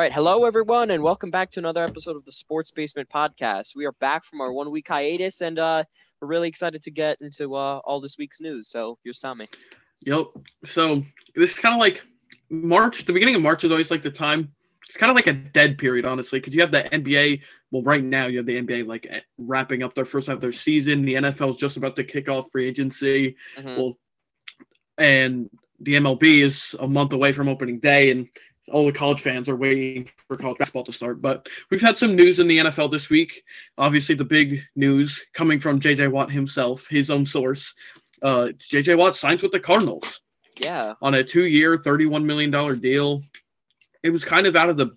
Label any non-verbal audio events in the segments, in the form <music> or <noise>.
All right, hello everyone, and welcome back to another episode of the Sports Basement Podcast. We are back from our one week hiatus, and uh, we're really excited to get into uh, all this week's news. So here's Tommy. Yep. So this is kind of like March. The beginning of March is always like the time. It's kind of like a dead period, honestly, because you have the NBA. Well, right now you have the NBA like eh, wrapping up their first half of their season. The NFL is just about to kick off free agency. Mhm. Well, and the MLB is a month away from opening day, and all the college fans are waiting for college basketball to start. But we've had some news in the NFL this week. Obviously, the big news coming from JJ Watt himself, his own source. Uh, JJ Watt signs with the Cardinals Yeah, on a two-year, thirty-one million dollar deal. It was kind of out of the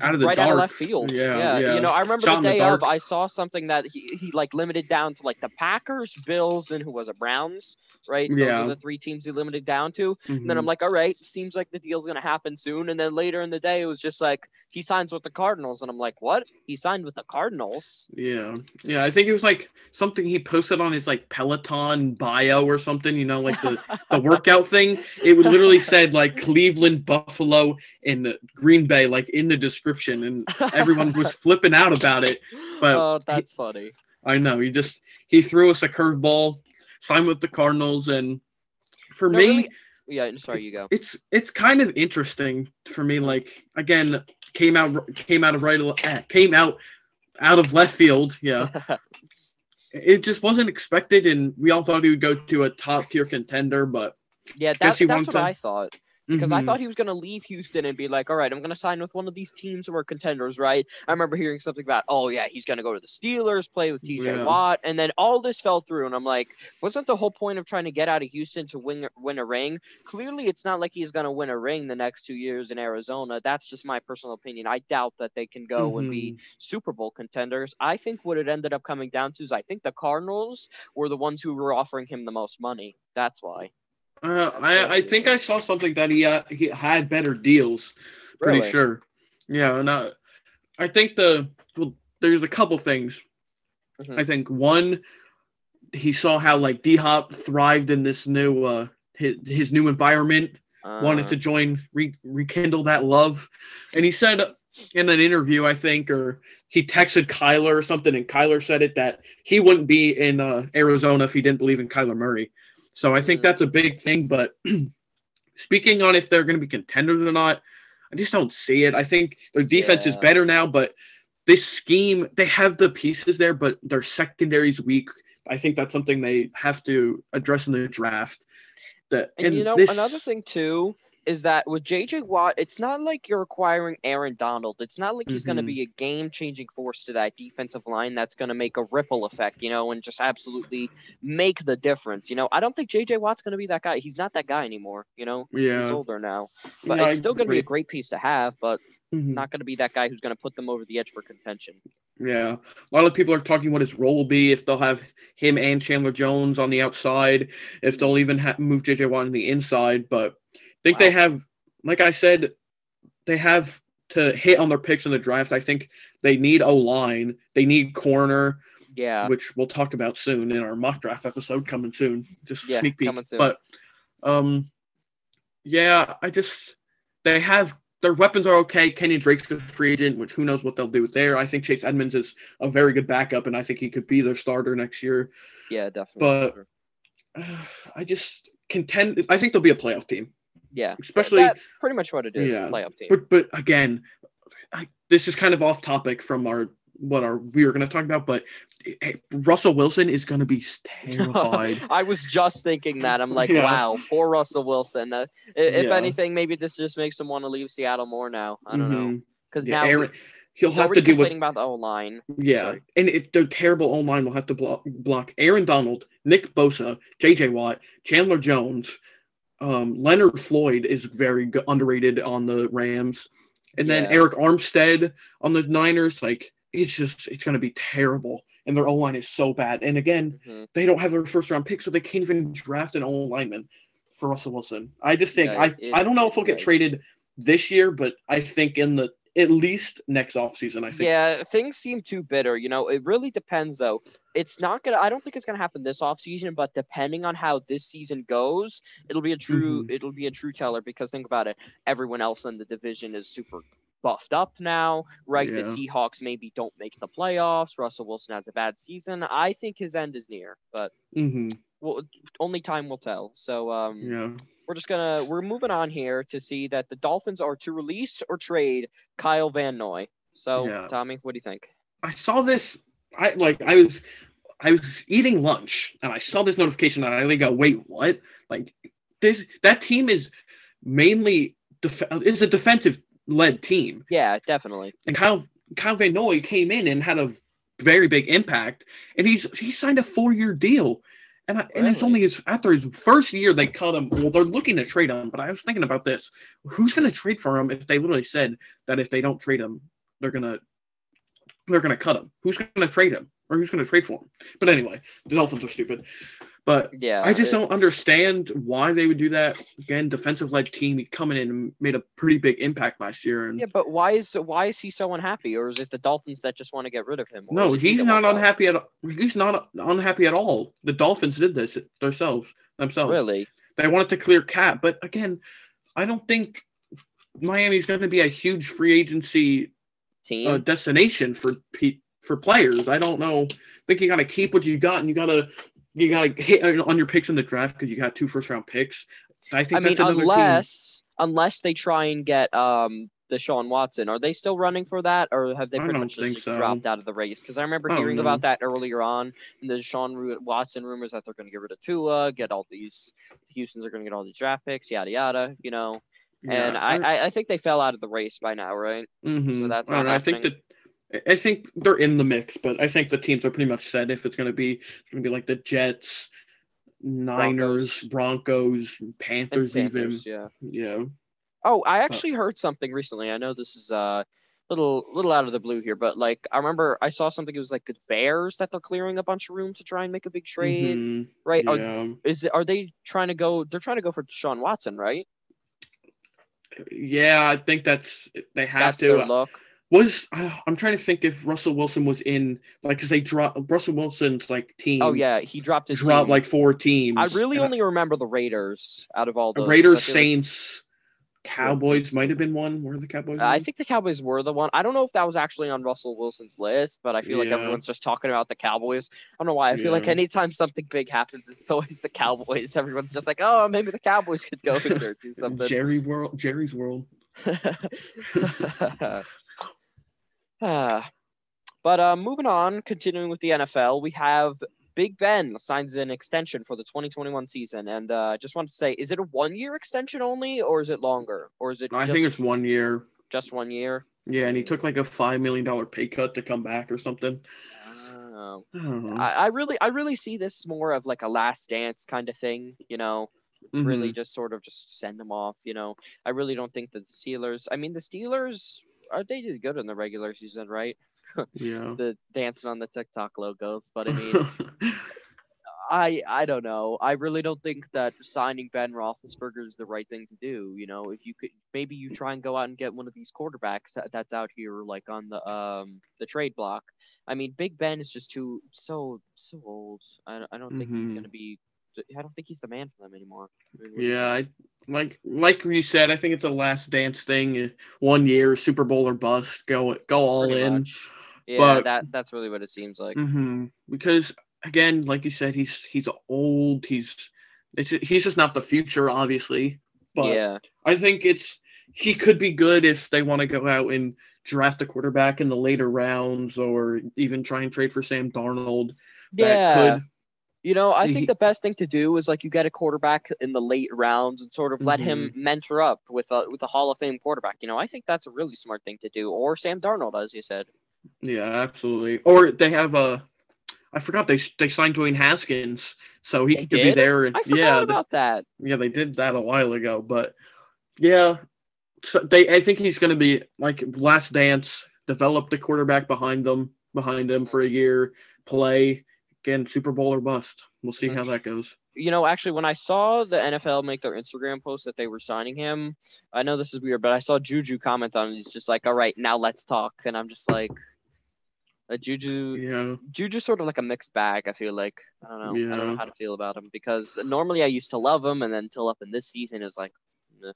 Out of the right out of left field. Yeah, yeah. You know, I remember Shot the in the day of. I saw something that he, he like limited down to like the Packers, Bills, and who was it, Browns, right? Those Yeah. are the three teams he limited down to. And then. I'm mm-hmm. like, all right, seems like the deal's gonna happen soon. And then later in the day, it was just like he signs with the Cardinals, and I'm like, what? He signed with the Cardinals? Yeah, yeah. I think it was like something he posted on his like Peloton bio or something. You know, like the the <laughs> workout thing. It would literally said like Cleveland, Buffalo, and Green Bay like in the description, and everyone was <laughs> flipping out about it. But oh, that's funny. I know he just he threw us a curveball, signed with the Cardinals, and for No, me, really- yeah. Sorry, you go. it's it's kind of interesting for me. Like again, came out came out of right came out out of left field. Yeah, <laughs> it just wasn't expected, and we all thought he would go to a top tier contender, but yeah, that, that's what to- I thought. Because I Mhm. thought he was going to leave Houston and be like, all right, I'm going to sign with one of these teams who are contenders, right? I remember hearing something about, oh, yeah, he's going to go to the Steelers, play with TJ Yeah. Watt. And then all this fell through. And I'm like, wasn't the whole point of trying to get out of Houston to win, win a ring? Clearly, it's not like he's going to win a ring the next two years in Arizona. That's just my personal opinion. I doubt that they can go and be Mm-hmm. Super Bowl contenders. I think what it ended up coming down to is I think the Cardinals were the ones who were offering him the most money. That's why. Uh, I I think I saw something that he uh, he had better deals. Pretty Really? sure. Yeah, and uh, I think the well, there's a couple things. Mhm. I think one, he saw how like D Hop thrived in this new uh his, his new environment. wanted Uh, to join, re- rekindle that love. And he said in an interview, I think, or he texted Kyler or something, and Kyler said it that he wouldn't be in uh, Arizona if he didn't believe in Kyler Murray. So I think Mm. that's a big thing. But <clears throat> speaking on if they're going to be contenders or not, I just don't see it. I think their defense is better now, but this scheme, they have the pieces there, but their secondary's weak. I think that's something they have to address in the draft. That And, you know, this- another thing too is that with JJ Watt, it's not like you're acquiring Aaron Donald. It's not like he's going to be a game changing force to that defensive line that's going to make a ripple effect, you know, and just absolutely make the difference. You know, I don't think JJ Watt's going to be that guy. He's not that guy anymore, you know, he's older now. But I it's still going to be a great piece to have, but Mhm. not going to be that guy who's going to put them over the edge for contention. Yeah, a lot of people are talking what his role will be if they'll have him and Chandler Jones on the outside, if they'll even ha- move JJ Watt on the inside. But I think they have, like I said, they have to hit on their picks in the draft. I think they need O line, they need corner, Yeah. which we'll talk about soon in our mock draft episode coming soon. Just Yeah, sneak peek. But um, yeah, I just they have their weapons are okay. Kenyon Drake's a free agent, which who knows what they'll do there. I think Chase Edmonds is a very good backup, and I think he could be their starter next year. Yeah, definitely. But uh, <sighs> I just contend. I think they'll be a playoff team, yeah. especially. That's pretty much what it is, Yeah, playoff team. But but again, I, this is kind of off topic from our what our we were going to talk about. But hey, Russell Wilson is going to be <laughs> terrified. I was just thinking that. I'm like, Yeah. wow, poor Russell Wilson. Uh, if Yeah. anything, maybe this just makes him want to leave Seattle more now. I don't know. Mhm. Because Yeah, now Aaron, he'll have to do what complaining about the O line. Yeah, Sorry. and if the terrible O line will have to block, block Aaron Donald, Nick Bosa, J.J. Watt, Chandler Jones, um, Leonard Floyd is very underrated on the Rams, and then Yeah. Arik Armstead on the Niners. Like it's just it's going to be terrible, and their O line is so bad. And again, Mhm. they don't have their first round pick, so they can't even draft an O lineman for Russell Wilson. I just think Yeah, I I don't know if he'll get yikes. traded this year, but I think in the at least next offseason, I think. Yeah, things seem too bitter. You know, it really depends though. It's not gonna. I don't think it's gonna happen this offseason, but depending on how this season goes, it'll be a true. Mhm. It'll be a true teller because think about it. Everyone else in the division is super buffed up now, right? The Seahawks maybe don't make the playoffs. Russell Wilson has a bad season. I think his end is near, but hmm well, only time will tell. So um, Yeah. We're just gonna we're moving on here to see that the Dolphins are to release or trade Kyle Van Noy. So Yeah. Tommy, what do you think? I saw this. I like. I was. I was eating lunch and I saw this notification and I like go, wait, what? Like this? That team is mainly def- is a defensive led team, Yeah, definitely. and Kyle Kyle Van Noy came in and had a very big impact, and he's he signed a four year deal. And, I, and it's only his after his first year they cut him. Well, they're looking to trade him, but I was thinking about this: who's going to trade for him if they literally said that if they don't trade him, they're gonna they're gonna cut him? Who's going to trade him, or who's going to trade for him? But anyway, the Dolphins are stupid. But Yeah, I just it- don't understand why they would do that. Again, defensive led team coming in and made a pretty big impact last year. And Yeah, but why is why is he so unhappy, or is it the Dolphins that just want to get rid of him? No, he's not wants out? unhappy at he's not unhappy at all. The Dolphins did this themselves themselves. Really? They wanted to clear cap, but again, I don't think Miami's going to be a huge free agency Team? uh, destination for pe- for players. I don't know. I think you got to keep what you got, and you got to you got to hit on your picks in the draft because you got two first round picks. I think I mean, that's another team. unless unless they try and get um Deshaun Watson, are they still running for that, or have they pretty much just so. dropped out of the race? Because I remember I hearing know. about that earlier on in the Deshaun Ru- Watson rumors that they're going to get rid of Tua, get all these Houston's are going to get all these draft picks, yada yada, you know. and I, I I think they fell out of the race by now, right? Mhm. So that's I not I think that I think they're in the mix, but I think the teams are pretty much set if it's going to be it's going to be like the Jets, Niners, Broncos, And Panthers, Panthers, even. yeah. Yeah. Oh, I actually heard something recently. I know this is a little little out of the blue here, but like I remember I saw something. It was like the Bears that they're clearing a bunch of room to try and make a big trade, Mhm. right? Are, is it, are they trying to go? They're trying to go for Deshaun Watson, right? yeah, I think that's they have That's to. look. Was uh, I'm trying to think if Russell Wilson was in like because they dropped Russell Wilson's like team. Oh yeah, he dropped his dropped team. like four teams. I really only remember the Raiders out of all the Raiders, feel like- Saints, Cowboys might have been one. Were the Cowboys? I think the Cowboys were the one. I don't know if that was actually on Russell Wilson's list, but I feel like Yeah. everyone's just talking about the Cowboys. I don't know why. I feel like anytime something big happens, it's always the Cowboys. Everyone's just like, oh, maybe the Cowboys could go in there do <laughs> something. Jerry world, Jerry's world. <laughs> <laughs> Ah. <sighs> but uh, moving on, continuing with the NFL, we have Big Ben signs an extension for the 2021 season, and uh, just want to say, is it a one-year extension only, or is it longer, or is it? I just, think it's one year. just one year. Yeah, and he took like a five million dollar pay cut to come back or something. Oh. I. I, really, I really see this more of like a last dance kind of thing. You know, really Mhm. just sort of just send them off. You know, I really don't think that the Steelers. I mean, the Steelers they did good in the regular season, right? <laughs> Yeah. The dancing on the TikTok logos, but I mean, <laughs> I I don't know. I really don't think that signing Ben Roethlisberger is the right thing to do. You know, if you could maybe you try and go out and get one of these quarterbacks that's out here like on the um the trade block. I mean, Big Ben is just too so so old. I I don't think he's Mhm. gonna be. I don't think he's the man for them anymore. I mean, what do you yeah. I like like you said. I think it's a last dance thing. uh, One year, Super Bowl or bust. Go go all in. much. Yeah, but- that that's really what it seems like. hmm Because again, like you said, he's he's old. He's it's, he's just not the future, obviously. But yeah, I think it's he could be good if they want to go out and draft a quarterback in the later rounds, or even try and trade for Sam Darnold. That yeah. could You know, I think the best thing to do is like you get a quarterback in the late rounds and sort of let him Mm-hmm. mentor up with a with a Hall of Fame quarterback. You know, I think that's a really smart thing to do. Or Sam Darnold, as you said. Yeah, absolutely. Or they have a. I forgot they they signed Dwayne Haskins, so he They could be there. And I forgot yeah, about that. yeah, they did that a while ago. But yeah, so they I think he's going to be like last dance. Develop the quarterback behind them, behind him for a year, play again, Super Bowl or bust. We'll see how that goes. You know, actually, when I saw the NFL make their Instagram post that they were signing him, I know this is weird, but I saw Juju comment on it. He's just like, "All right, now let's talk," and I'm just like, uh, Juju. Yeah, Juju's sort of like a mixed bag. I feel like I don't know. I don't know how to feel about him because normally I used to love him, and then until up in this season, it was like, meh.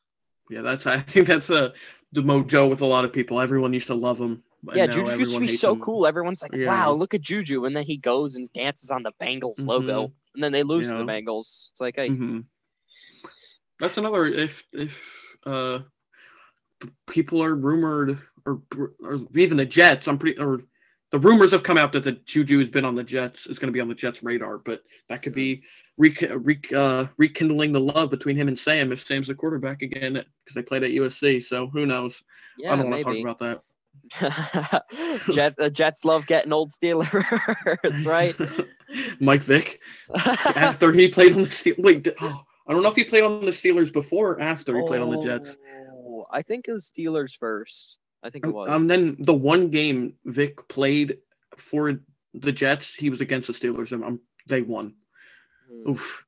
Yeah, that's I think that's a the mojo with a lot of people. Everyone used to love him. Yeah, Juju used to be so him. cool. Everyone's like, Yeah. "Wow, look at Juju," and then he goes and dances on the Bengals logo, Mhm. and then they lose to the Bengals. It's like, hey, hmm That's another if if uh people are rumored or or even the Jets. I'm pretty or the rumors have come out that the Juju has been on the Jets is going to be on the Jets radar, but that could be re, re, uh, rekindling the love between him and Sam if Sam's the quarterback again because they played at USC. So who knows? yeah, I don't want to talk about that. <laughs> Jet, the Jets love getting old Steelers, <laughs> right? <laughs> Mike Vick after he played on the Steelers. Wait, oh, I don't know if he played on the Steelers before or after he played on the Jets. Oh, I think it was Steelers first. I think it was. Um, then the one game Vick played for the Jets, he was against the Steelers, and um, they won. Hmm. Oof,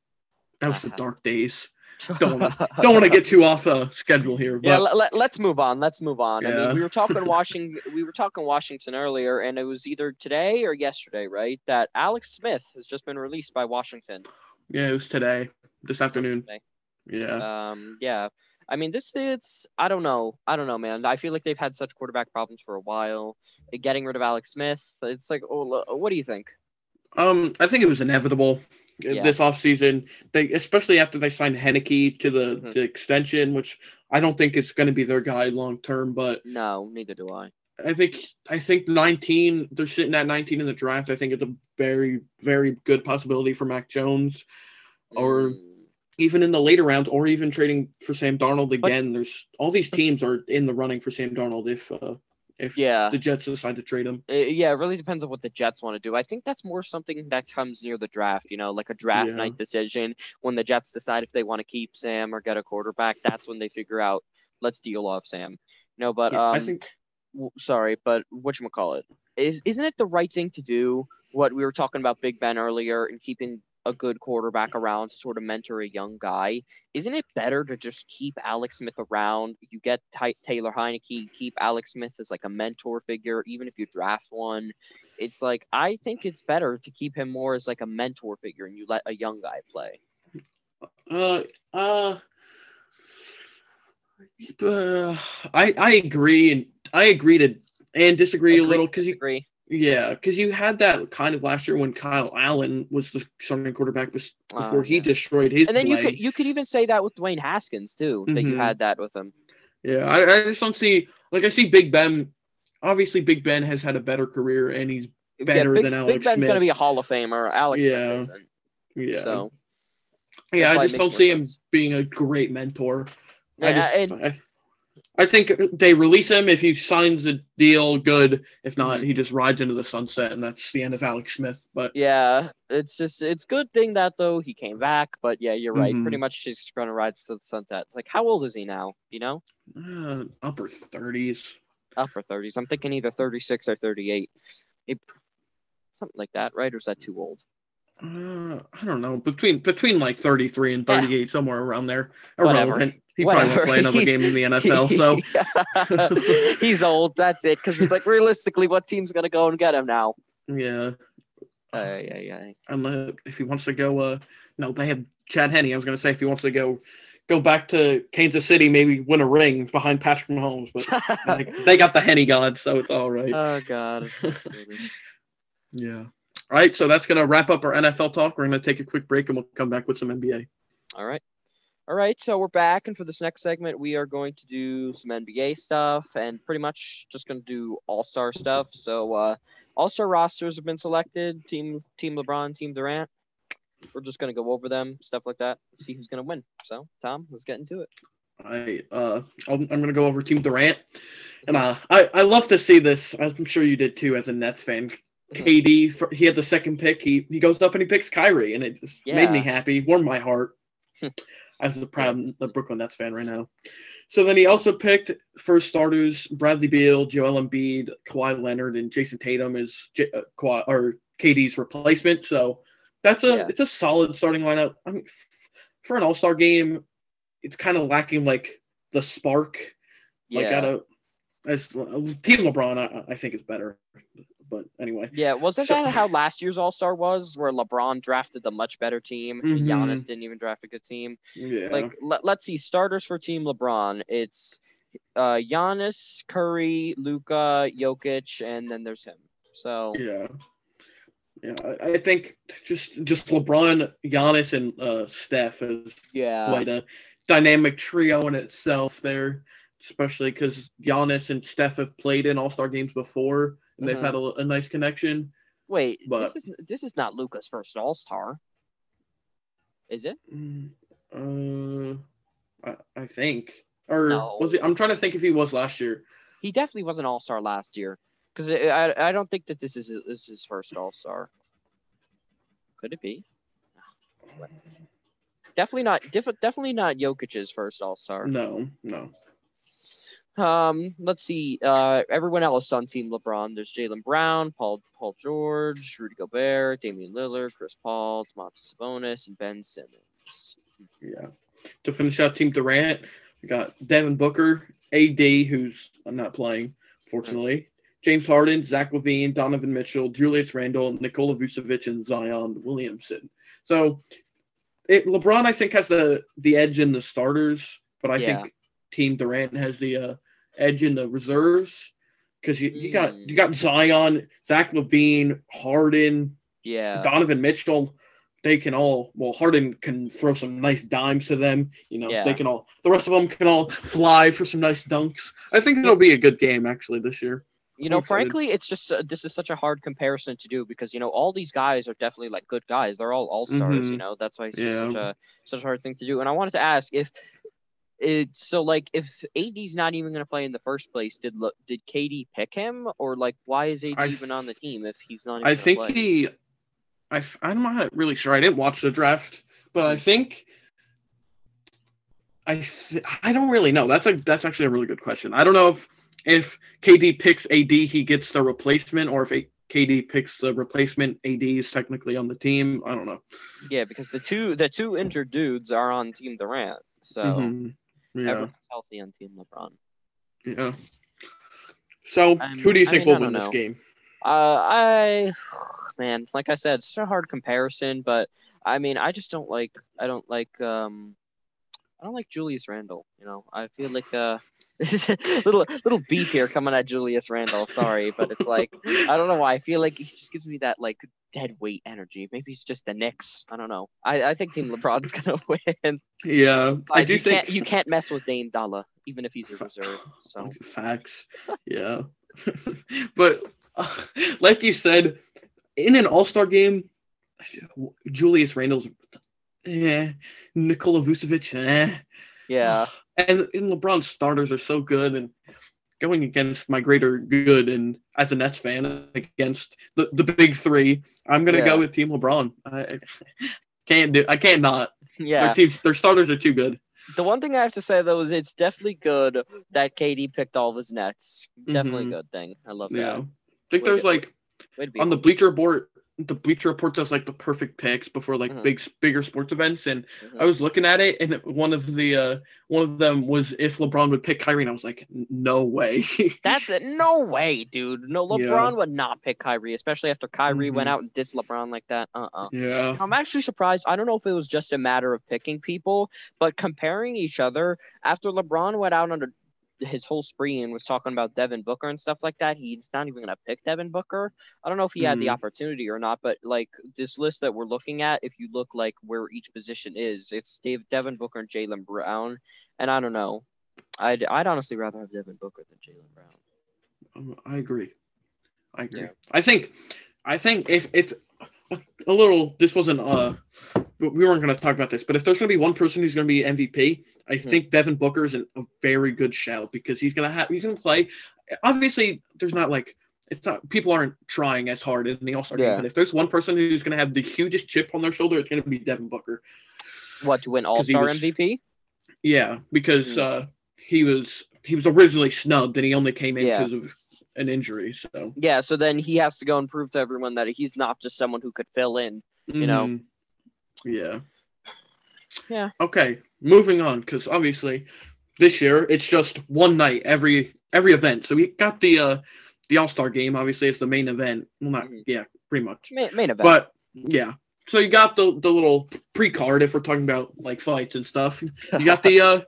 that was the dark days. <laughs> Don't Don't want to get too off uh, schedule here, but Yeah, let, us move on. Let's move on. I mean, we were talking <laughs> Washington. we were talking Washington earlier, and it was either today or yesterday, right? That Alex Smith has just been released by Washington. yeah, it was today, this afternoon. Today. Yeah, Um, yeah. I mean, this it's I don't know. I don't know, man. I feel like they've had such quarterback problems for a while. Getting rid of Alex Smith, it's like, oh, what do you think? um, I think it was inevitable Yeah. this offseason. They, especially after they signed Heinicke to the, Mhm. the extension, which I don't think is going to be their guy long term, but No, neither do I. I think I think 19. They're sitting at 19 in the draft. I think it's a very very good possibility for Mac Jones, or Mm. even in the later rounds, or even trading for Sam Darnold But- again. There's all these teams are in the running for Sam Darnold if uh, if yeah. the Jets decide to trade him. Uh, yeah, it really depends on what the Jets want to do. I think that's more something that comes near the draft, you know, like a draft Yeah. night decision when the Jets decide if they want to keep Sam or get a quarterback. That's when they figure out let's deal off Sam. No, but Yeah, um, I think w- sorry, but what you call it is isn't it the right thing to do? What we were talking about Big Ben earlier and keeping a good quarterback around to sort of mentor a young guy. Isn't it better to just keep Alex Smith around? You get Ty- Taylor Heinicke, keep Alex Smith as like a mentor figure, even if you draft one. It's like I think it's better to keep him more as like a mentor figure, and you let a young guy play. uh uh. Uh, <sighs> I I agree and I agree to and disagree a little because you disagree. Yeah, because you had that kind of last year when Kyle Allen was the starting quarterback Uh, before he yeah. destroyed his And then you could you could even say that with Dwayne Haskins too, that you Mhm. had that with him. Yeah, I, I just don't see like I see Big Ben. Obviously, Big Ben has had a better career, and he's Better Big, than Alex. Big Ben's gonna be a Hall of Famer. Alex Yeah. Yeah, So yeah. I just don't see him being a great mentor. I just, and- I, I think they release him if he signs the deal. Good. If not, Mhm. he just rides into the sunset, and that's the end of Alex Smith. But yeah, it's just it's good thing that though he came back, but yeah, you're right. Mhm. Pretty much she's gonna ride to the sunset. It's like how old is he now? You know, uh, upper thirties. upper thirties. I'm thinking either thirty six or thirty eight. Something like that, right? Or is that too old? Uh, I don't know between between like 33 and Yeah. 38 somewhere around there Whatever. He probably Whatever. won't play another He's- game in the <laughs> NFL so <laughs> he's old. That's it. Because it's like realistically, what team's gonna go and get him now? yeah Uh, yeah, yeah. unless if he wants to go uh no they had Chad Henne I was gonna say if he wants to go go back to Kansas City maybe win a ring behind Patrick Mahomes but <laughs> like, they got the Henny god so it's all right oh God. it's so silly. yeah all right so that's gonna wrap up our NFL talk we're gonna take a quick break and we'll come back with some NBA All right. All right, so we're back, and for this next segment, we are going to do some NBA stuff and pretty much just going to do All Star stuff. So, uh, All Star rosters have been selected Team Team LeBron, Team Durant. We're just going to go over them, stuff like that, see who's going to win. So, Tom, let's get into it. I uh I'm, I'm gonna go over Team Durant, and uh I I love to see this. I'm sure you did too as a Nets fan. KD for, he had the second pick. He he goes up and he picks Kyrie, and it just made me happy, warmed my heart. As a proud Brooklyn Nets fan right now. So then he also picked first starters Bradley Beal, Joel Embiid, Kawhi Leonard, and Jayson Tatum as J- uh, Kawhi, or KD's replacement. So that's a Yeah. it's a solid starting lineup. I mean, f- for an All Star game, it's kind of lacking like the spark. Like Yeah. out of as Team LeBron, I, I think is better. But anyway, Yeah, wasn't So- that how last year's All Star was, where LeBron drafted the much better team, Mhm. Giannis didn't even draft a good team? yeah, Like, let, let's see, starters for Team LeBron. It's uh, Giannis, Curry, Luka, Jokic, and then there's him. So yeah, yeah. I, I think just just LeBron, Giannis, and uh, Steph is yeah, quite a dynamic trio in itself there, especially because Giannis and Steph have played in All Star games before, and they've Mhm. had a, a nice connection. wait, but- this is this is not Luka's first All Star, is it? Mm, Uh, I, I think, or No. was it? I'm trying to think if he was last year. He definitely was an All Star last year, because I I don't think that this is this is his first All Star. Could it be? <sighs> Definitely not. Diff- definitely not Jokic's first All Star. No, no. Um, let's see. Uh, everyone else on Team LeBron. There's Jaylen Brown, Paul Paul George, Rudy Gobert, Damian Lillard, Chris Paul, Domantas Sabonis, and Ben Simmons. Yeah. To finish out Team Durant, we got Devin Booker, AD, who's I'm not playing, fortunately. James Harden, Zach LaVine, Donovan Mitchell, Julius Randle, Nikola Vucevic, and Zion Williamson. So, it, LeBron, I think, has the the edge in the starters, but I Yeah. think Team Durant has the uh, edge in the reserves because you, you got you got Zion, Zach LaVine, Harden, Yeah. Donovan Mitchell, they can all well Harden can throw some nice dimes to them. You know, Yeah. they can all the rest of them can all fly for some nice dunks. I think it'll be a good game actually this year. You know, frankly, it's just uh, this is such a hard comparison to do because you know all these guys are definitely like good guys. They're all all stars. You Mhm. know, that's why it's just such a such a hard thing to do. And I wanted to ask if it's so like if AD's not even going to play in the first place, did did KD pick him or like why is AD I even on the team if he's not? Even I think play? he, I'm not really sure. I didn't watch the draft, but I think. I th- I don't really know. That's a that's actually a really good question. I don't know if if KD picks AD, he gets the replacement, or if a- KD picks the replacement, AD is technically on the team. I don't know. Yeah, because the two the two injured dudes are on Team Durant, so Mhm. Yeah, everyone's healthy on Team LeBron. yeah. So, who do you I think mean, will win this game? Uh, I, man, like I said, it's such a hard comparison, but I mean, I just don't like, I don't like, um, I don't like Julius Randle. You know, I feel like uh, <laughs> this is a little little beef here coming at Julius Randle. Sorry, but it's like I don't know why. I feel like he just gives me that like dead weight energy. Maybe it's just the Knicks. I don't know. I, I think Team LeBron's <laughs> gonna win. Yeah, I do you think can't you can't mess with Dame Dolla even if he's a reserve. <sighs> So Facts. Yeah. <laughs> but uh, <sighs> like you said, in an All Star game, <sighs> Julius Randle's, eh, Nikola Vucevic, eh. yeah, And, and LeBron's starters are so good, and going against my greater good, and as a Nets fan, against the, the big three, I'm gonna Yeah. go with Team LeBron. I <laughs> can't do. I can't not. yeah. Their teams, their starters are too good. The one thing I have to say though is it's definitely good that KD picked all of his nets. Definitely Mhm. a good thing. I love Yeah. that. I think Way there's to- like Way to be on the. Bleacher Report, the Bleacher Report does like the perfect picks before like Mhm. big bigger sports events, and Mhm. I was looking at it, and one of the uh one of them was if LeBron would pick Kyrie, and I was like, no way. <laughs> That's it. No way, dude. No, Yeah. LeBron would not pick Kyrie, especially after Kyrie went Mhm. out and dissed LeBron like that. Uh uh yeah, I'm actually surprised. I don't know if it was just a matter of picking people, but comparing each other after LeBron went out on a, his whole spree and was talking about Devin Booker and stuff like that, he's not even gonna pick Devin Booker. I don't know if he had the Mhm. opportunity or not, but like this list that we're looking at, if you look like where each position is, it's Dave Devin Booker and Jaylen Brown, and I don't know. I'd I'd honestly rather have Devin Booker than Jaylen Brown. Um, I agree. I agree. Yeah. I think, I think if it's a, little, this wasn't uh, we weren't going to talk about this, but if there's going to be one person who's going to be MVP, I Mhm. think Devin Booker is an, a very good shout because he's going to have he's going to play. Obviously, there's not like it's not people aren't trying as hard in the All Star Yeah. game, but if there's one person who's going to have the hugest chip on their shoulder, it's going to be Devin Booker. What to win All Star MVP? Yeah, because Mm. uh, he was he was originally snubbed and he only came in Yeah. because of an injury. So Yeah, so then he has to go and prove to everyone that he's not just someone who could fill in. You know? Mhm. Yeah. Yeah. Okay, moving on because obviously this year it's just one night every every event. So we got the uh the All Star game. Obviously, it's the main event. Well, not Mhm. yeah, pretty much. Main, main event. But yeah, so you got the the little pre card if we're talking about like fights and stuff. You got the uh,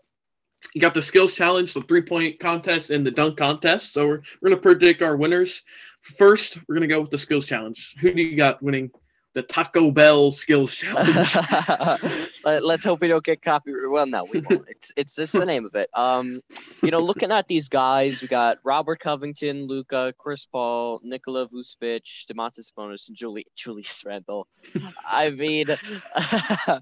you got the skills challenge, the three point contest, and the dunk contest. So we're we're gonna predict our winners. First, we're gonna go with the skills challenge. Who do you got winning the Taco Bell skills <laughs> challenge? Let, us hope we don't get copyright. Well, no, we won't. It's it's it's the name of it. Um, you know, looking at these guys, we got Robert Covington, Luka, Chris Paul, Nikola Vucevic, Domantas Sabonis, and Julie Julius Randle. I mean, <laughs> I,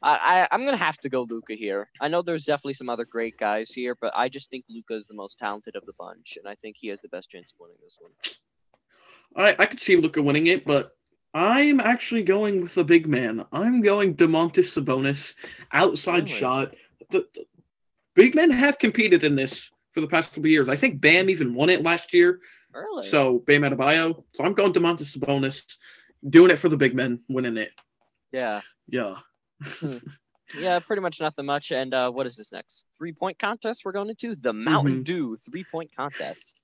I I'm gonna have to go Luka here. I know there's definitely some other great guys here, but I just think Luka is the most talented of the bunch, and I think he has the best chance of winning this one. I I could see Luca winning it, but I'm actually going with the big man. I'm going Domantas Sabonis, outside Really? shot. The, the big men have competed in this for the past couple of years. I think Bam even won it last year. Really? So Bam Adebayo. So I'm going Domantas Sabonis, doing it for the big men, winning it. yeah. Yeah. <laughs> Yeah, pretty much nothing much. And uh, what is this next? Three point contest we're going into? The Mountain Mhm. Dew three point contest.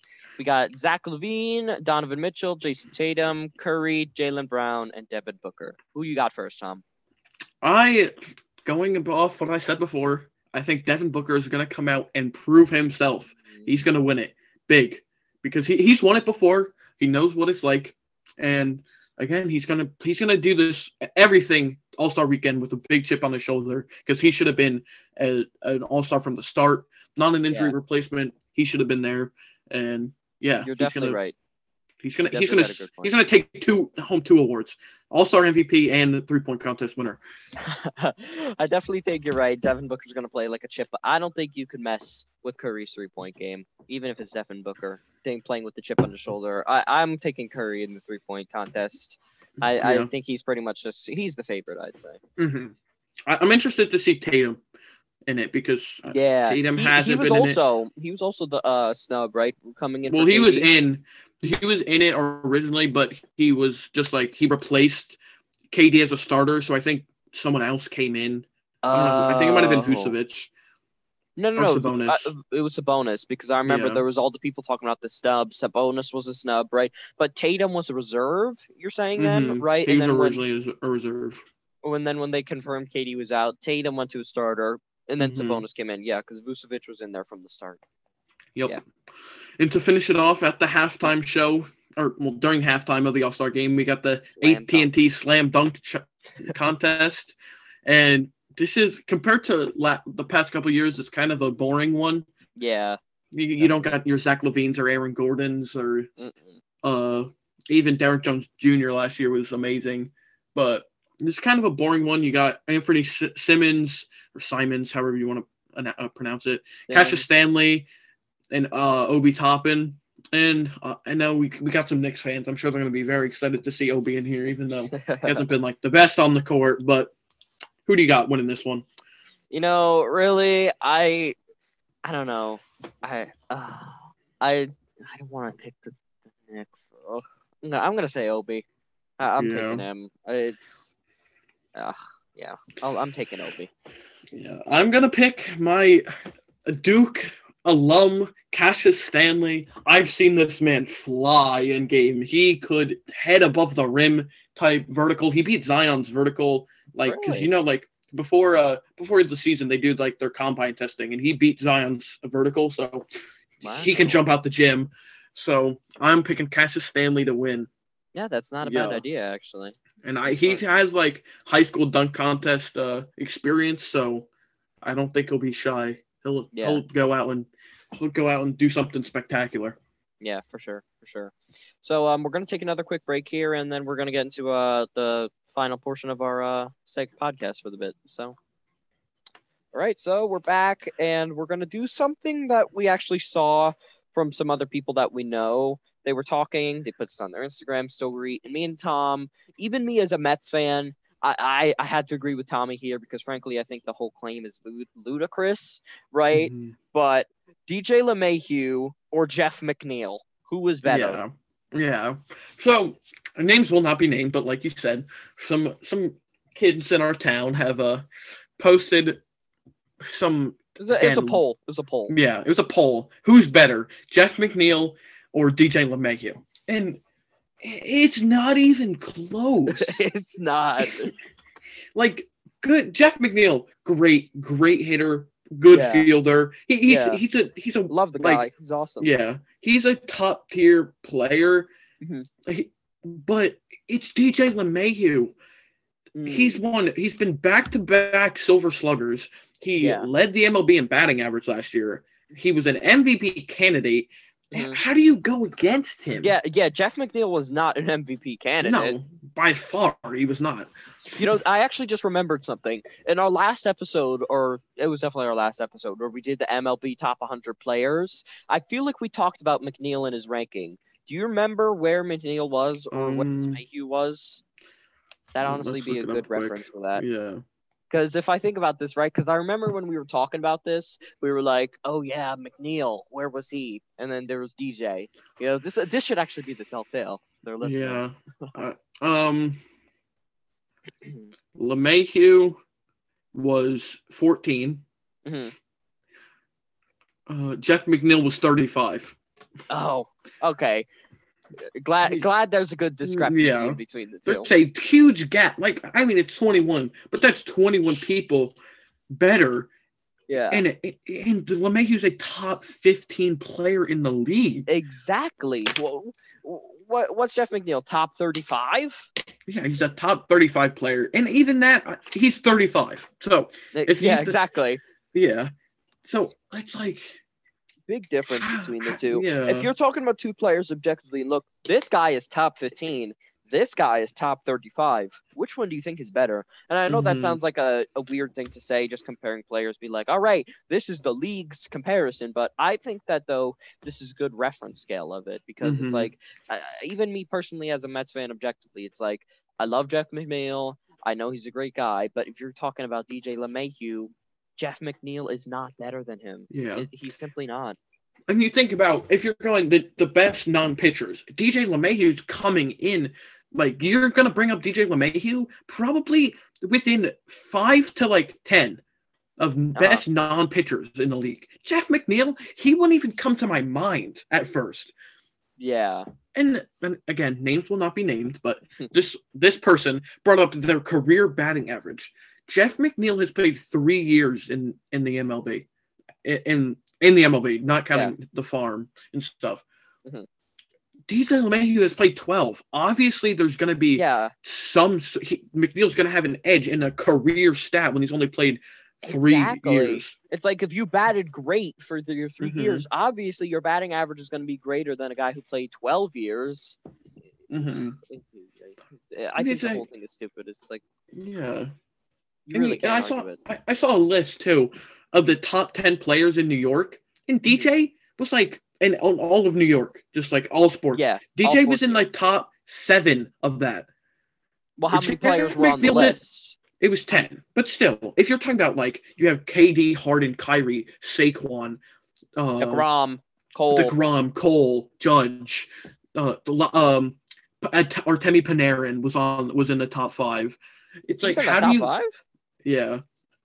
We got Zach LaVine, Donovan Mitchell, Jayson Tatum, Curry, Jaylen Brown, and Devin Booker. Who you got first, Tom? I going off what I said before. I think Devin Booker is going to come out and prove himself. He's going to win it big because he, he's won it before. He knows what it's like, and again, he's gonna he's gonna do this everything All Star Weekend with a big chip on his shoulder because he should have been a, an All Star from the start, not an injury Yeah. replacement. He should have been there, and yeah, You're he's definitely gonna right. he's gonna he's gonna definitely got a good point. he's gonna take two home two awards, All Star MVP and three point contest winner. <laughs> I definitely think you're right. Devin Booker's going to play like a chip. But I don't think you can mess with Curry's three point game, even if it's Devin Booker playing with the chip on his shoulder. I, I'm taking Curry in the three point contest. I, I think he's pretty much just he's the favorite. I'd say. hmm I, I'm interested to see Tatum in it because uh, Yeah, Tatum he, he hasn't was been in it. also he was also the uh snub right coming in. Well, he was in he was in it originally, but he was just like he replaced KD as a starter. So I think someone else came in. I. I think it might have been Oh. Vucevic. No, no, no. Sabonis. uh, it was Sabonis because I remember Yeah. there was all the people talking about the snub. Sabonis was a snub, right? But Tatum was a reserve. You're saying then, Mhm. right? He and was then originally as a reserve. when then when they confirmed KD was out, Tatum went to a starter, and then Mhm. Sabonis came in. Yeah, because Vucevic was in there from the start. Yep. Yeah. And to finish it off at the halftime show, or well during halftime of the All Star game, we got the AT and T Slam Dunk ch- <laughs> contest, and this is compared to la- the past couple years, it's kind of a boring one. Yeah. You, you don't got your Zach LaVines or Aaron Gordons or Mm-mm. uh even Derrick Jones Jr. last year was amazing, but it's kind of a boring one. You got Anthony S- Simmons or Simons, however you want to uh, pronounce it. Cassius Stanley and uh, Obi Toppin. And uh, I know we, we got some Knicks fans. I'm sure they're going to be very excited to see Obi in here, even though he hasn't been like the best on the court. But who do you got winning this one? you know, really, I, I don't know. I, uh, I, I don't want to pick the, the Knicks. No, I'm gonna say Obi. I, I'm Yeah. taking him. It's, uh, yeah, I'll, I'm taking Obi. Yeah, I'm going to pick my Duke alum, Cassius Stanley. I've seen this man fly in game. He could head above the rim type vertical. He beat Zion's vertical, like because Really? you know, like before uh before the season they do like their combine testing, and he beat Zion's vertical, so he can jump out the gym. So I'm picking Cassius Stanley to win, Yeah, that's not a bad idea actually. and I he has like high school dunk contest uh experience, so I don't think he'll be shy. He'll Yeah. he'll go out and he'll go out and do something spectacular. Yeah, for sure, for sure. So um, we're gonna take another quick break here, and then we're gonna get into uh the final portion of our uh seg podcast for the bit. So, all right, so we're back, and we're gonna do something that we actually saw from some other people that we know. They were talking. They put this on their Instagram story, and me and Tom, even me as a Mets fan. I, I, I had to agree with Tommy here because frankly I think the whole claim is lud- ludicrous, right? Mhm. But DJ LeMahieu or Jeff McNeil, who was better? Yeah, yeah. So names will not be named, but like you said, some some kids in our town have uh posted some It was a, it was a poll. It was a poll. Yeah, it was a poll. Who's better, Jeff McNeil or DJ LeMahieu. And it's not even close. <laughs> it's not. <laughs> like good Jeff McNeil, great, great hitter, good Yeah. fielder. He, he's Yeah. he's a he's a Love the guy. Like, He's awesome. yeah, he's a top tier player. Mhm. He- but it's DJ LeMahieu. Mm. He's won. He's been back to back Silver Sluggers. He Yeah. led the MLB in batting average last year. He was an MVP candidate. How do you go against him? Yeah, yeah. Jeff McNeil was not an MVP candidate. no, by far he was not. You know, I actually just remembered something. In our last episode, or it was definitely our last episode, where we did the MLB top 100 players, I feel like we talked about McNeil and his ranking. Do you remember where McNeil was or where Um, Mayhew was? That'd honestly be a good up quick. reference for that. Yeah. Because if I think about this, right? Because I remember when we were talking about this, we were like, "Oh yeah, McNeil, where was he?" And then there was DJ. You know, this this should actually be the telltale. They're listening. Yeah. Uh, um, LeMahieu was 14. Mhm. Uh, Jeff McNeil was 35. Oh, okay. Glad glad there's a good discrepancy Yeah. between the two. There's a huge gap. Like, I mean, it's 21, but that's 21 people better. Yeah. And and LeMahieu's a top 15 player in the league. exactly. Well, what what's Jeff McNeil? Top 35? Yeah, he's a top 35 player. And even that, uh, he's 35. So, yeah, exactly. yeah. So, it's like, Big difference between the <sighs> two. Yeah. If you're talking about two players objectively, look, this guy is top 15. This guy is top 35. Which one do you think is better? And I know that Mhm. sounds like a, a weird thing to say, just comparing players, be like, all right, this is the league's comparison. But I think that, though, this is a good reference scale of it because it's Mhm. like, uh, even me personally, as a Mets fan, objectively, it's like, I love Jeff McNeil. I know he's a great guy. But if you're talking about DJ LeMahieu, Jeff McNeil is not better than him. yeah. It- he's simply not. And you think about if you're going the, the best non pitchers, DJ LeMahieu's coming in. Like you're gonna bring up DJ LeMahieu probably within five to like ten of best uh-huh. non pitchers in the league. Jeff McNeil, he wouldn't even come to my mind at first. Yeah. And, and again, names will not be named, but <laughs> this this person brought up their career batting average. Jeff McNeil has played three years in in the MLB, in in the MLB, not counting the farm and stuff. Mhm. DJ LeMahieu has played twelve. Obviously, there's going to be Yeah. some. He, McNeil's going to have an edge in a career stat when he's only played three Exactly. years. It's like if you batted great for the, your 3 Mhm. years, obviously your batting average is going to be greater than a guy who played 12 years. Mhm. I think the whole thing is stupid. It's like Yeah. You And really and I saw. I, I saw a list too of the top ten players in New York, and Mm-hmm. DJ was like in all, all of New York, just like all sports. Yeah. DJ was in like top seven of that. Well, how many players were on the list? It was ten, but still, if you're talking about like you have KD, Harden, Kyrie, Saquon, uh, DeGrom, Cole. DeGrom, Cole, Judge, uh, um, Artemi Panarin was on was in the top five. It's He's like how top do you five? Yeah.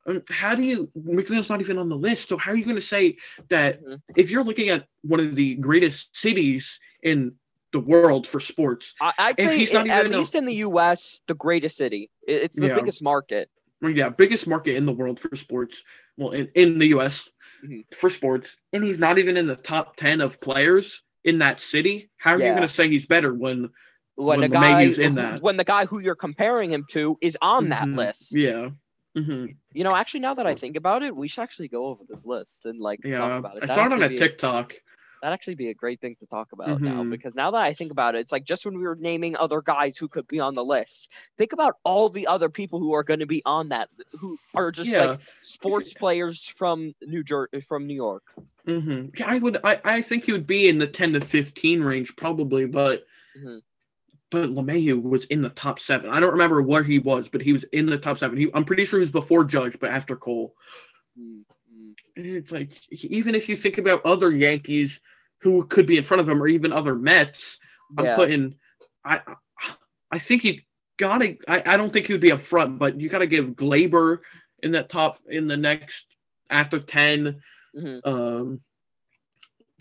Um, how do you McNeil's not even on the list? So how are you going to say that Mhm. if you're looking at one of the greatest cities in the world for sports? I, I'd if say he's not at even a- least in the U.S., the greatest city. It- It's the Yeah. biggest market. Yeah, biggest market in the world for sports. Well, in, in the U.S. Mhm. for sports, and he's not even in the top ten of players in that city. How are you going to say he's better when? When, When the guy, in who- that. when the guy who you're comparing him to is on that Mhm. list. Yeah. Hmm You know, actually, now that I think about it, we should actually go over this list and like talk about it. I That'd saw it on a TikTok. That'd actually be a great thing to talk about now Mhm. because now that I think about it, it's like just when we were naming other guys who could be on the list, think about all the other people who are going to be on that who are just Yeah. like sports players from New Jersey, from New York. hmm Yeah, I would. I, I think he would be in the ten to fifteen range probably, but Mhm. But LeMahieu was in the top seven. I don't remember where he was, but he was in the top seven. He, I'm pretty sure he was before Judge, but after Cole. Mm, mm. And It's like even if you think about other Yankees who could be in front of him, or even other Mets, I'm putting. I I think you gotta. I, I don't think he would be up front, but you gotta give Gleyber in that top in the next after ten. Mhm. Um,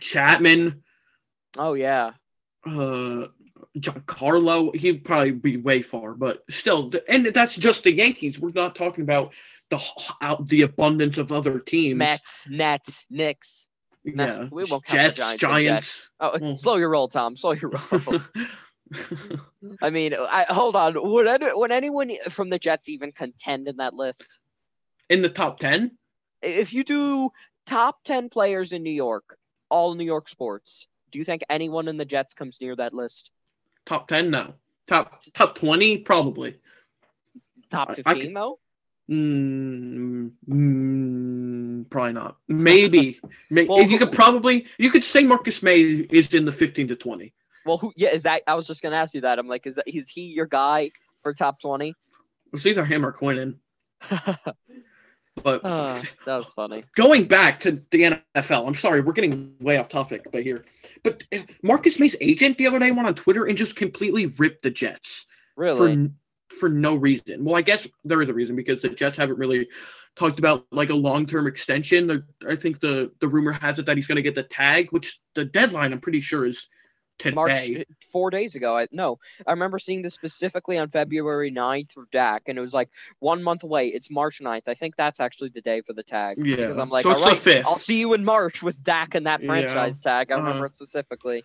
Chapman. Oh yeah. Uh, Giancarlo, he'd probably be way far, but still, and that's just the Yankees. We're not talking about the out the abundance of other teams. Mets, Nets, Knicks. yeah, we won't count the Jets, Giants Giants. Oh, Mm. slow your roll, Tom. Slow your roll. <laughs> I mean, I hold on. Would any, would anyone from the Jets even contend in that list? In the top ten, If you do top ten players in New York, all New York sports, do you think anyone in the Jets comes near that list? Top ten, no. Top top twenty, probably. Top I- I fifteen though. Mm, mm, probably not. Maybe. <laughs> May- Well, you could probably you could say Marcus Maye is in the fifteen to twenty. Well, who? Yeah, is that? I was just gonna ask you that. I'm like, is that? Is he your guy for top twenty? It's either him or Quinnen. <laughs> But Ah, that was funny. going back to the NFL, I'm sorry, we're getting way off topic, but here. But uh, Marcus Maye's agent the other day went on Twitter and just completely ripped the Jets Really? for for no reason. Well, I guess there is a reason because the Jets haven't really talked about like a long term extension. I think the the rumor has it that he's going to get the tag, which the deadline I'm pretty sure is today. March four days ago. I no, I remember seeing this specifically on February 9th for Dak, and it was like one month away. It's March 9th. I think that's actually the day for the tag. yeah, Because I'm like, so all right. I'll see you in March with Dak and that Yeah. franchise tag. I Uh-huh. remember it specifically.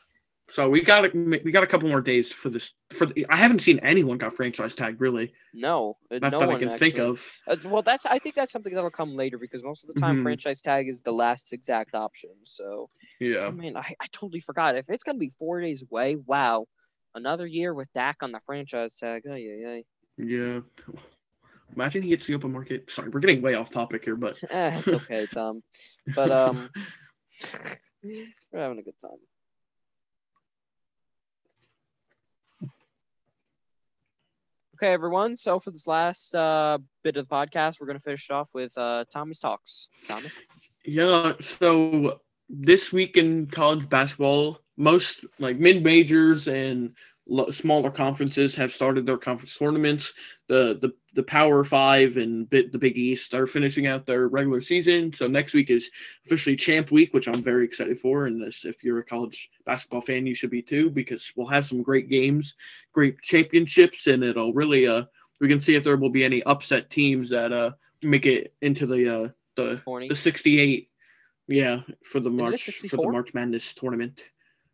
So we got we got a couple more days for this. For the, I haven't seen anyone got franchise tag really. No, uh, Not no that one I can actually. think of. Uh, well, that's I think that's something that'll come later because most of the time Mhm. franchise tag is the last exact option. So yeah, I mean, I, I totally forgot. If it's gonna be four days away, wow, another year with Dak on the franchise tag. Oh yeah, yeah. Yeah. Imagine he gets the open market. Sorry, we're getting way off topic here, but <laughs> Eh, it's okay, Tom. But um, <laughs> <laughs> we're having a good time. Okay, everyone. So for this last uh, bit of the podcast, we're gonna finish it off with uh, Tommy's talks. Tommy. Yeah, so this week in college basketball, most like mid majors and lo- smaller conferences have started their conference tournaments. The the the Power Five and bit the Big East are finishing out their regular season. So next week is officially Champ Week, which I'm very excited for. And this, if you're a college basketball fan, you should be too, because we'll have some great games, great championships, and it'll really uh we can see if there will be any upset teams that uh make it into the uh the Horny. the 68 yeah for the march for the march madness tournament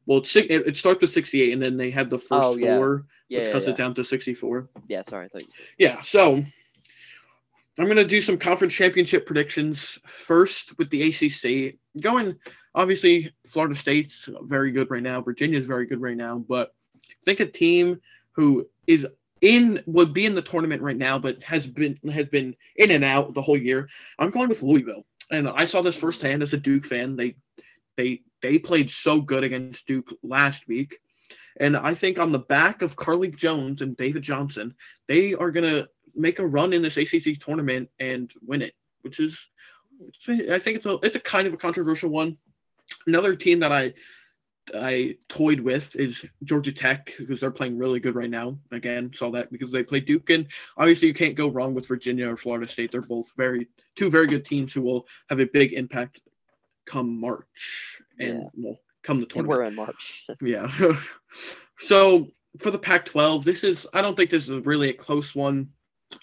well it's, it, it starts with 68 and then they have the first Oh, yeah. four Yeah, which yeah, cuts yeah. it down to 64 yeah. Sorry, I thought you. yeah so i'm going to do some conference championship predictions first with the acc going obviously florida state's very good right now virginia's very good right now but I think a team who is in would be in the tournament right now but has been has been in and out the whole year i'm going with louisville and i saw this firsthand as a duke fan they they they played so good against duke last week and i think on the back of Carlik Jones and david johnson they are going to make a run in this acc tournament and win it which is i think it's a it's a kind of a controversial one another team that i I toyed with is Georgia Tech because they're playing really good right now. Again, saw that because they play Duke, and obviously you can't go wrong with Virginia or Florida State. They're both very two very good teams who will have a big impact come March and Yeah. well come the tournament. we're in March. <laughs> Yeah. <laughs> so for the Pac-12, this is I don't think this is really a close one.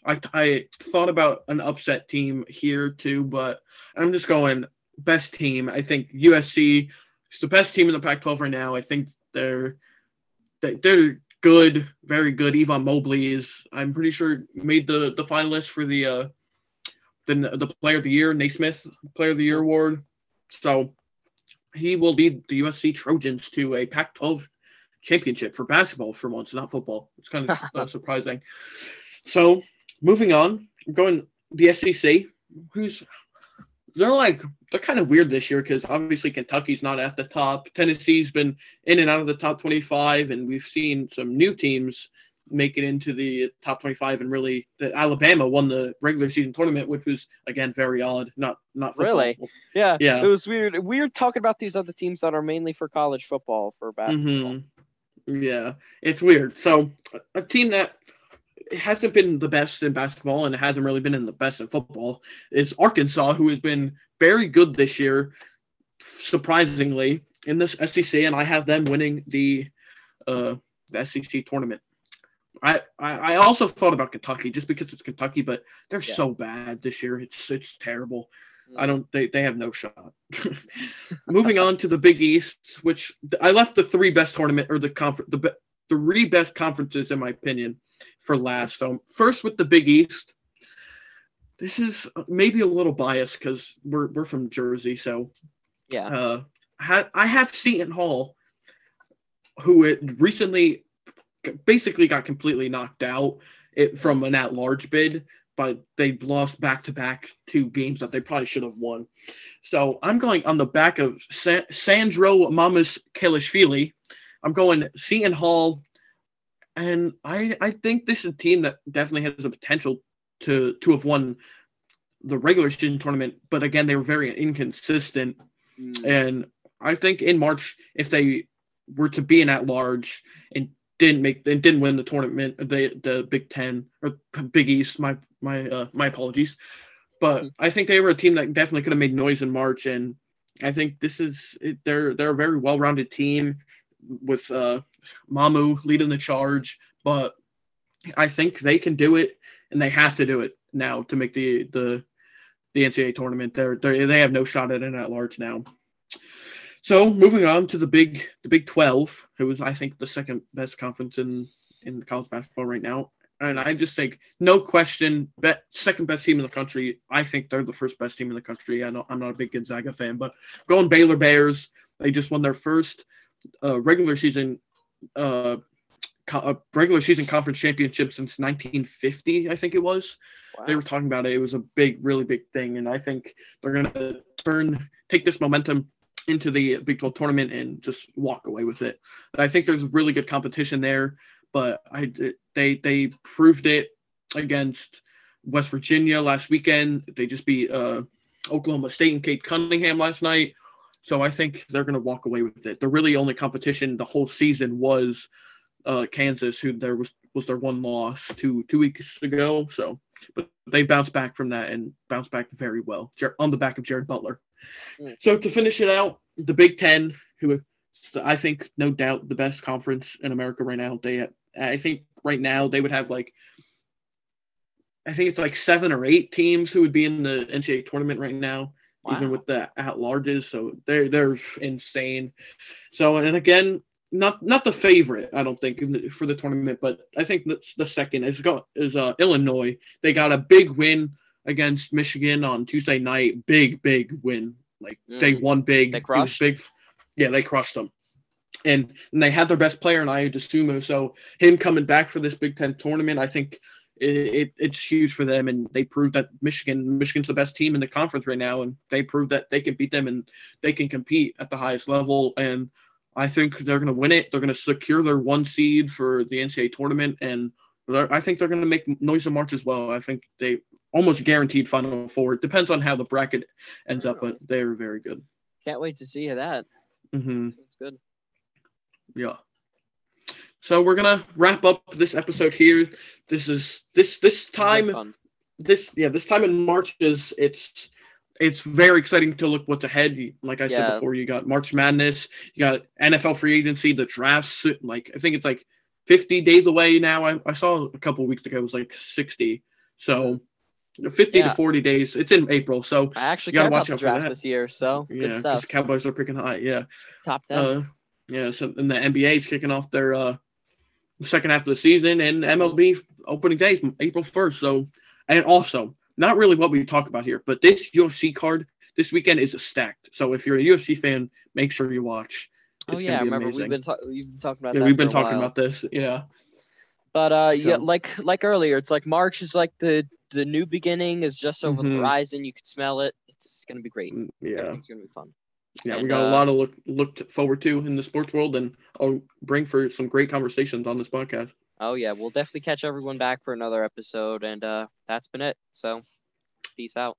I I thought about an upset team here too, but I'm just going best team. I think USC is the best team in the Pac-12 right now. I think they're they- they're good, very good. Evan Mobley is I'm pretty sure made the the finalist for the uh the the Player of the Year, Naismith Player of the Year award. So he will lead the USC Trojans to a Pac-12 championship for basketball for once, not football. It's kind of <laughs> uh, surprising. So moving on, going the SEC, who's they're like they're kind of weird this year because obviously Kentucky's not at the top. Tennessee's been in and out of the top 25, and we've seen some new teams make it into the top 25 and really the Alabama won the regular season tournament which was again very odd not not football. Really? Yeah. Yeah. It was weird. Weird talking about these other teams that are mainly for college football for basketball. Mhm. Yeah, it's weird. So a team that hasn't been the best in basketball and hasn't really been in the best in football is Arkansas, who has been very good this year, surprisingly. in this SEC, and I have them winning the uh, the SEC tournament. I, I also thought about Kentucky just because it's Kentucky, but they're yeah. so bad this year. It's it's terrible. I don't. They, they have no shot. <laughs> <laughs> Moving on to the Big East, which I left the three best tournament or the conference the three best conferences in my opinion for last. So first with the Big East, this is maybe a little biased because we're we're from Jersey, so yeah. Uh, I have Seton Hall, who it recently basically got completely knocked out it, from an at-large bid, but they lost back-to-back two games that they probably should have won. So I'm going on the back of Sa- Sandro Mamus Kelishvili. I'm going Seton Hall, and I I think this is a team that definitely has the potential to to have won the regular season tournament, but again they were very inconsistent. Mm. And I think in March, if they were to be an at large and didn't make and didn't win the tournament, the the Big Ten or Big East, my my uh, my apologies, but mm. I think they were a team that definitely could have made noise in March, and I think this is they're they're a very well rounded team with uh, Mamu leading the charge, but I think they can do it, and they have to do it now to make the the the NCAA tournament. They're, they they have no shot at it at large now. So moving on to the big the Big Twelve, who is I think the second best conference in in college basketball right now. And I just think, no question, bet, second best team in the country. I think they're the first best team in the country. I know I'm not a big Gonzaga fan, but going Baylor Bears, they just won their first uh, regular season uh, co- uh, regular season conference championship since 1950, I think it was. Wow. They were talking about it. It was a big, really big thing, and I think they're going to turn take this momentum into the Big 12 tournament and just walk away with it. I think there's really good competition there, but I they they proved it against West Virginia last weekend. They just beat uh, Oklahoma State and Cade Cunningham last night. So I think they're going to walk away with it. The really only competition the whole season was uh, Kansas, who there was was their one loss two two weeks ago. So, but they bounced back from that and bounced back very well on the back of Jared Butler. Mm. So to finish it out, the Big Ten, who I think no doubt the best conference in America right now. They I think right now they would have like I think it's like seven or eight teams who would be in the NCAA tournament right now wow. even with the at larges. So they're they're insane. So and again, not not the favorite, I don't think for the tournament, but I think that's the second is got is uh, Illinois. They got a big win against Michigan on Tuesday night. Big big win. Like mm. they won big. They crushed. Big. Yeah, they crushed them. And, and they had their best player in Ayo Dosunmu. So him coming back for this Big Ten tournament, I think it, it's huge for them, and they proved that Michigan Michigan's the best team in the conference right now, and they proved that they can beat them and they can compete at the highest level. And I think they're going to win it. They're going to secure their one seed for the NCAA tournament, and I think they're going to make noise in March as well. I think they almost guaranteed Final Four. It depends on how the bracket ends up, but they're very good. Can't wait to see that. Mm-hmm. That's good. Yeah. So we're gonna wrap up this episode here. This is this this time this yeah this time in March is it's it's very exciting to look what's ahead. Like I yeah. said before, you got March Madness, you got NFL free agency, the drafts. Like I think it's like 50 days away now. I, I saw a couple weeks ago it was like 60. So 50 yeah. to 40 days. It's in April, so I actually got to watch out for that this year. So yeah, because Cowboys are picking high. Yeah, top 10. Uh, yeah, so and the NBA is kicking off their uh second half of the season, and MLB opening day April 1st. So, and also, not really what we talk about here, but this UFC card this weekend is stacked. So if you're a UFC fan, make sure you watch. It's oh yeah, I remember amazing. we've been ta- we've been talking about. Yeah, we've been talking about this. Yeah. But uh, so. yeah, like like earlier, it's like March is like the the new beginning is just over mm-hmm. the horizon. You can smell it. It's gonna be great. Mm, yeah, it's gonna be fun. Yeah, and, we got uh, a lot of look looked forward to in the sports world, and I'll bring for some great conversations on this podcast. Oh yeah, we'll definitely catch everyone back for another episode, and uh, that's been it. So, peace out.